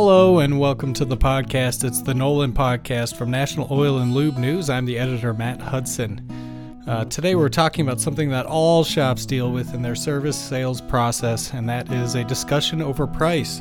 Hello and welcome to the podcast. It's the NOLN Podcast from National Oil and Lube News. I'm the editor, Matt Hudson. Uh, today we're talking about something that all shops deal with in their service sales process, and that is a discussion over price.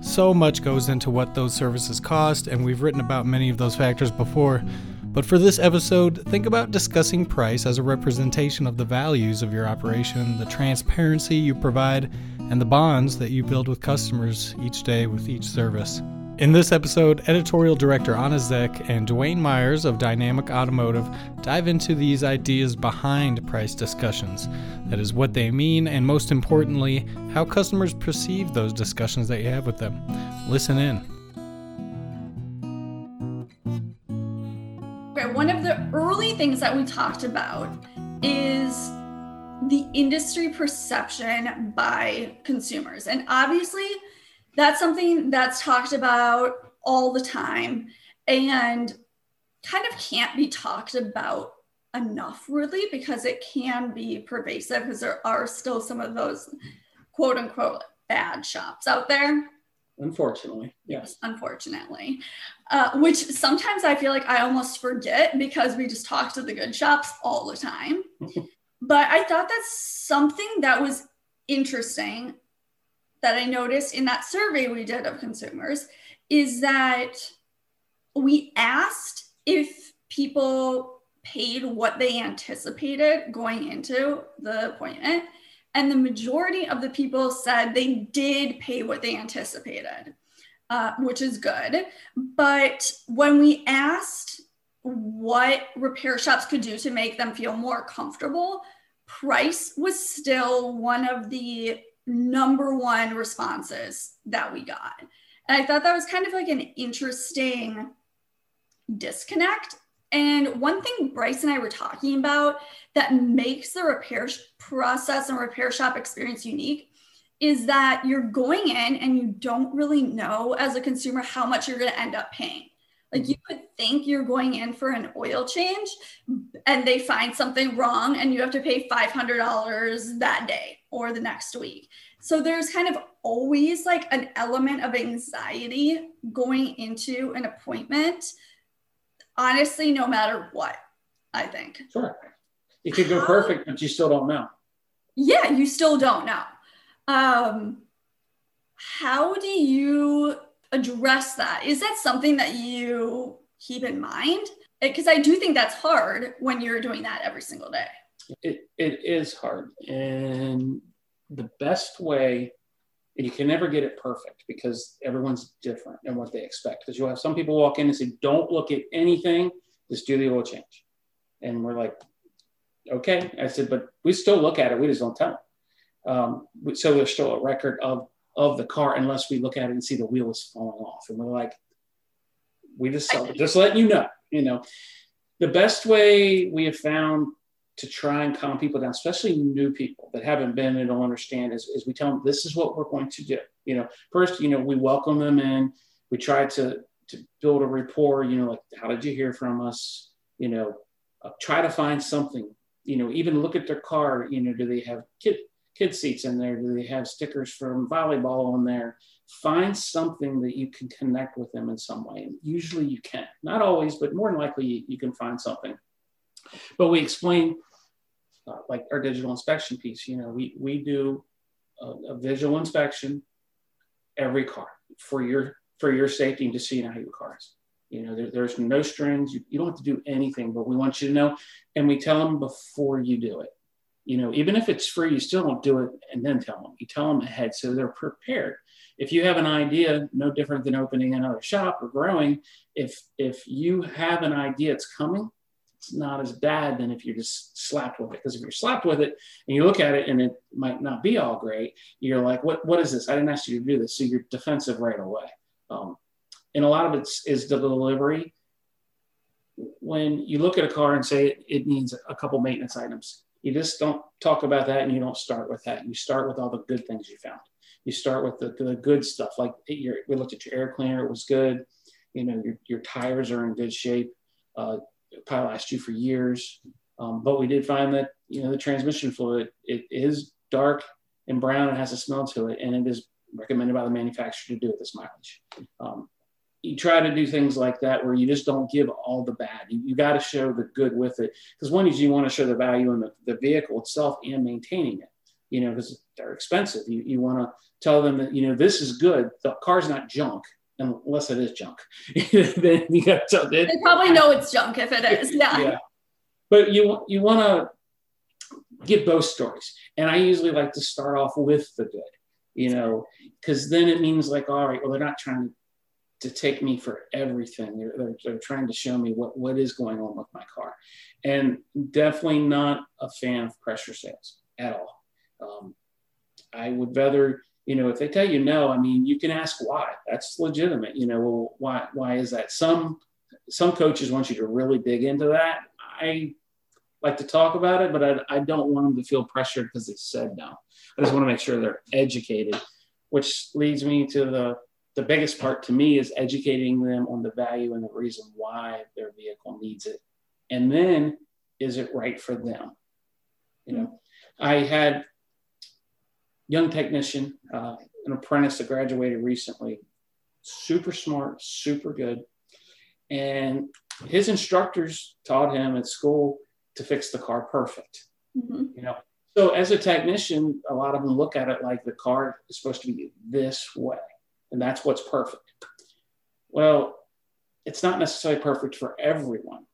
So much goes into what those services cost, and we've written about many of those factors before. But for this episode, think about discussing price as a representation of the values of your operation, the transparency you provide, and the bonds that you build with customers each day with each service. In this episode, editorial director Anna Zeck and Dwayne Myers of Dynamic Automotive dive into these ideas behind price discussions. That is, what they mean, and most importantly, how customers perceive those discussions that you have with them. Listen in. One of the early things that we talked about is the industry perception by consumers. And obviously, that's something that's talked about all the time and kind of can't be talked about enough, really, because it can be pervasive because there are still some of those quote unquote bad shops out there. Unfortunately, yes. Unfortunately, uh, which sometimes I feel like I almost forget because we just talk to the good shops all the time. But I thought that's something that was interesting that I noticed in that survey we did of consumers is that we asked if people paid what they anticipated going into the appointment. And the majority of the people said they did pay what they anticipated, uh, which is good. But when we asked what repair shops could do to make them feel more comfortable, price was still one of the number one responses that we got. And I thought that was kind of like an interesting disconnect. And one thing Bryce and I were talking about that makes the repair process and repair shop experience unique is that you're going in and you don't really know as a consumer how much you're going to end up paying. Like you could think you're going in for an oil change and they find something wrong and you have to pay $500 that day or the next week. So there's kind of always like an element of anxiety going into an appointment. Honestly, no matter what, I think. Sure. It could go perfect, but you still don't know. Yeah, you still don't know. Um, how do you address that? Is that something that you keep in mind? Because I do think that's hard when you're doing that every single day. It, it is hard. And the best way, and you can never get it perfect because everyone's different in what they expect. Because you'll have some people walk in and say, don't look at anything, just do the change. And we're like, okay. I said, but we still look at it, we just don't tell them. Um, so there's still a record of of the car unless we look at it and see the wheel is falling off. And we're like, we just just letting you know, you know, the best way we have found to try and calm people down, especially new people that haven't been and don't understand, is, is we tell them this is what we're going to do. You know, first, you know, we welcome them in. We try to to build a rapport. You know, like how did you hear from us? You know, uh, try to find something. You know, even look at their car. You know, do they have kid kid seats in there? Do they have stickers from volleyball on there? Find something that you can connect with them in some way. And usually you can, not always, but more than likely you, you can find something. But we explain, uh, like our digital inspection piece, you know, we, we do a, a visual inspection every car for your for your safety and to see how your car is. You know, there, there's no strings. You, you don't have to do anything, but we want you to know. And we tell them before you do it you know, even if it's free, you still don't do it and then tell them. You tell them ahead so they're prepared. If you have an idea, no different than opening another shop or growing, if if you have an idea it's coming, it's not as bad than if you're just slapped with it. Because if you're slapped with it and you look at it and it might not be all great, you're like, what what is this? I didn't ask you to do this. So you're defensive right away. Um, and a lot of it is the delivery. When you look at a car and say it, it needs a couple maintenance items, you just don't talk about that and you don't start with that. You start with all the good things you found. You start with the, the good stuff. Like your, we looked at your air cleaner, it was good. You know, your, your tires are in good shape. Uh, probably last you for years. Um, but we did find that, you know, the transmission fluid, it is dark and brown and has a smell to it. And it is recommended by the manufacturer to do at this mileage. Um, you try to do things like that where you just don't give all the bad. You, you got to show the good with it because one is you want to show the value in the, the vehicle itself and maintaining it. You know, because they're expensive. You, you want to tell them that you know this is good. The car's not junk unless it is junk. then you got to tell. They probably know it's junk if it is. Yeah. yeah. But you you want to give both stories, and I usually like to start off with the good. You know, because then it means like, all right, well, they're not trying to to take me for everything. They're, they're, they're, trying to show me what, what is going on with my car. And definitely not a fan of pressure sales at all. Um, I would rather, you know, if they tell you no, I mean, you can ask why. That's legitimate. You know, well, why, why is that? Some, some coaches want you to really dig into that. I like to talk about it, but I, I don't want them to feel pressured because they said no. I just want to make sure they're educated, which leads me to the the biggest part to me is educating them on the value and the reason why their vehicle needs it. And then is it right for them? You know, I had young technician, uh, an apprentice that graduated recently, super smart, super good. And his instructors taught him at school to fix the car perfect. Mm-hmm. You know, so as a technician, a lot of them look at it like the car is supposed to be this way and that's what's perfect. Well, it's not necessarily perfect for everyone.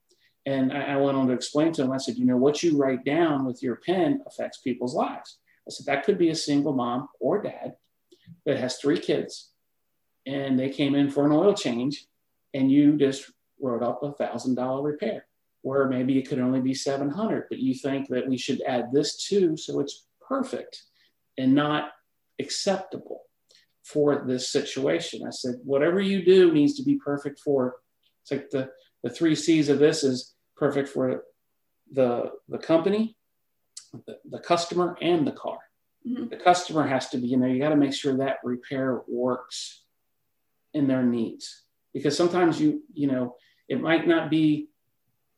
And I, I, went on to explain to him, I said, you know, what you write down with your pen affects people's lives. I said, that could be a single mom or dad that has three kids and they came in for an oil change and you just wrote up a thousand dollar repair where maybe it could only be 700 but you think that we should add this too so it's perfect and not acceptable for this situation. I said, whatever you do needs to be perfect for. It's like the the three C's of this is perfect for the the company, the, the customer, and the car. Mm-hmm. The customer has to be in there. You got to make sure that repair works in their needs because sometimes you you know it might not be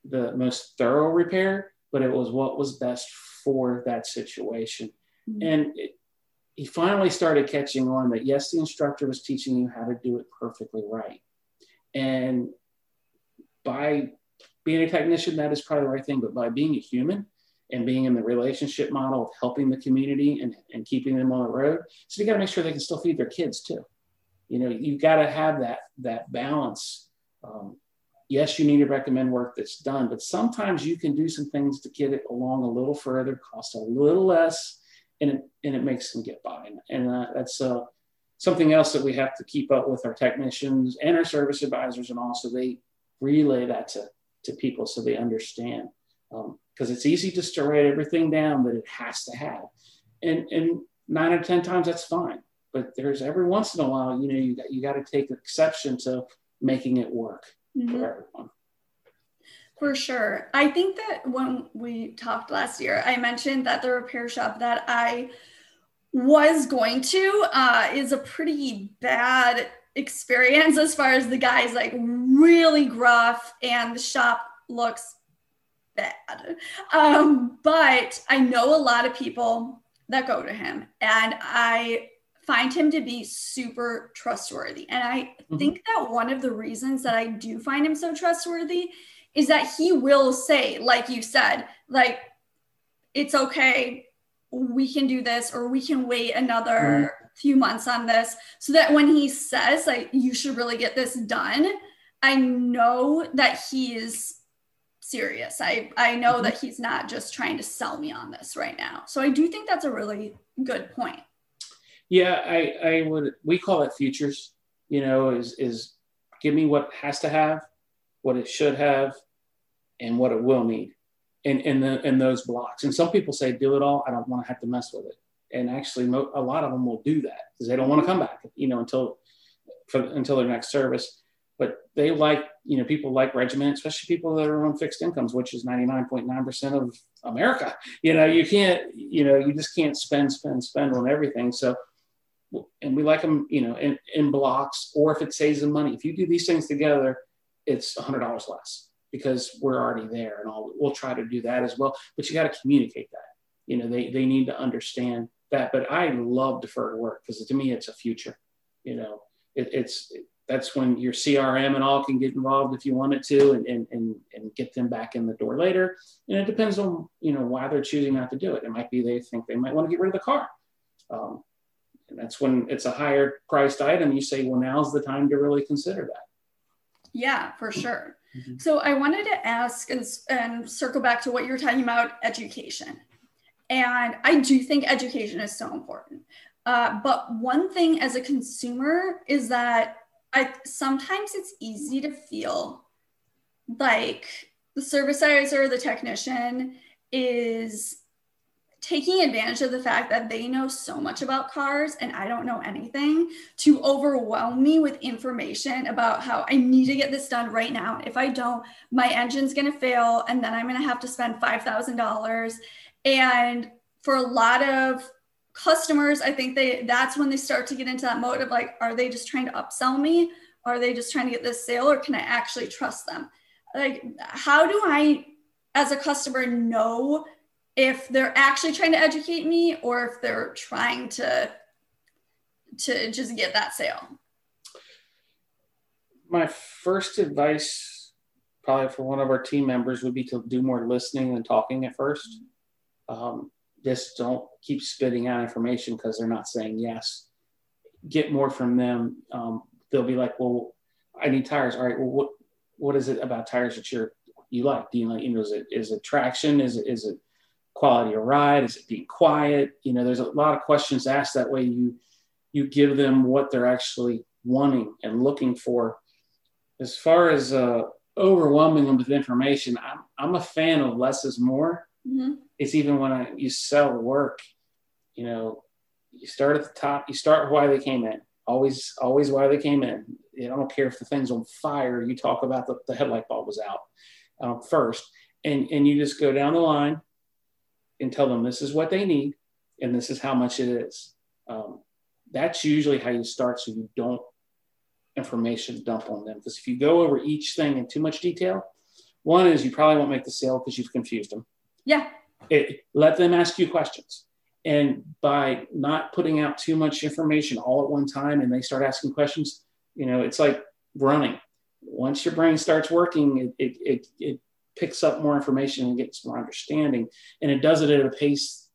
the most thorough repair, but it was what was best for that situation. Mm-hmm. And it, he finally started catching on that yes, the instructor was teaching you how to do it perfectly right. And by being a technician, that is probably the right thing. But by being a human and being in the relationship model of helping the community and, and keeping them on the road, so you got to make sure they can still feed their kids too. You know, you got to have that that balance. Um, yes, you need to recommend work that's done, but sometimes you can do some things to get it along a little further, cost a little less, and it, and it makes them get by. And uh, that's uh, something else that we have to keep up with our technicians and our service advisors, and also they relay that to, to people so they understand. Because um, it's easy just to write everything down that it has to have. And, and nine or 10 times, that's fine. But there's every once in a while, you know, you got, you got to take exception to making it work mm-hmm. for everyone. For sure. I think that when we talked last year, I mentioned that the repair shop that I was going to uh, is a pretty bad experience as far as the guy's like really gruff and the shop looks bad. Um, but I know a lot of people that go to him and I find him to be super trustworthy. And I mm-hmm. think that one of the reasons that I do find him so trustworthy is that he will say, like you said, like, it's okay, we can do this, or we can wait another mm-hmm. few months on this. So that when he says, like, you should really get this done, I know that he is serious. I, I know mm-hmm. that he's not just trying to sell me on this right now. So I do think that's a really good point. Yeah, I, I would, we call it futures, you know, is, is give me what has to have, what it should have, and what it will need in, in, the, in those blocks. And some people say, do it all. I don't want to have to mess with it. And actually, mo- a lot of them will do that because they don't want to come back, you know, until for, until their next service. But they like, you know, people like regiment, especially people that are on fixed incomes, which is 99.9% of America. You know, you can't, you know, you just can't spend, spend, spend on everything. So, and we like them, you know, in, in blocks, or if it saves them money. If you do these things together, it's $100 less because we're already there and all we'll try to do that as well but you got to communicate that you know they, they need to understand that. But I love deferred work because to me, it's a future. You know, it, it's that's when your CRM and all can get involved if you wanted to and, and, and, and get them back in the door later. And it depends on, you know, why they're choosing not to do it. It might be they think they might want to get rid of the car. Um, and that's when it's a higher priced item. You say, well, now's the time to really consider that. Yeah, for sure. Mm-hmm. So I wanted to ask and, and circle back to what you're talking about education. And I do think education is so important. Uh, but one thing as a consumer is that I sometimes it's easy to feel like the service advisor, the technician is taking advantage of the fact that they know so much about cars and I don't know anything to overwhelm me with information about how I need to get this done right now. If I don't, my engine's going to fail and then I'm going to have to spend $5,000. And for a lot of customers, I think they that's when they start to get into that mode of like, are they just trying to upsell me? Are they just trying to get this sale or can I actually trust them? Like, how do I, as a customer, know if they're actually trying to educate me or if they're trying to to just get that sale? My first advice, probably for one of our team members, would be to do more listening than talking at first. Um, just don't keep spitting out information because they're not saying yes. Get more from them. Um, they'll be like, "Well, I need tires." All right. Well, what what is it about tires that you're you like? Do you like? You know, is it is it traction? Is it is it quality of ride? Is it being quiet? You know, there's a lot of questions asked. That way, you you give them what they're actually wanting and looking for. As far as uh, overwhelming them with information, I'm I'm a fan of less is more. Mm-hmm it's even when I, you sell work, you know, you start at the top, you start why they came in. Always, always why they came in. I don't care if the thing's on fire. You talk about the, the headlight bulb was out um, first, and and you just go down the line and tell them this is what they need and this is how much it is. Um, that's usually how you start, so you don't information dump on them. Because if you go over each thing in too much detail, one is you probably won't make the sale because you've confused them. Yeah. It, let them ask you questions. And by not putting out too much information all at one time and they start asking questions, you know, it's like running. Once your brain starts working, it, it, it, it picks up more information and gets more understanding. And it does it at a pace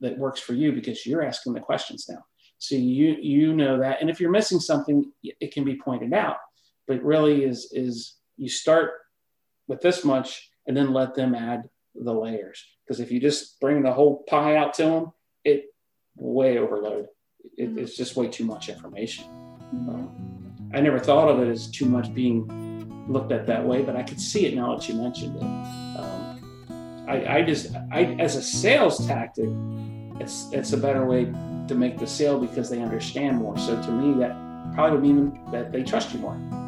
that works for you because you're asking the questions now. So you you know that. And if you're missing something, it can be pointed out. But really is is you start with this much and then let them add the layers. Because if you just bring the whole pie out to them, it way overload. It, mm-hmm. It's just way too much information. Um, I never thought of it as too much being looked at that way, but I could see it now that you mentioned it. Um, I, I just, I as a sales tactic, it's it's a better way to make the sale because they understand more. So to me, that probably would mean that they trust you more.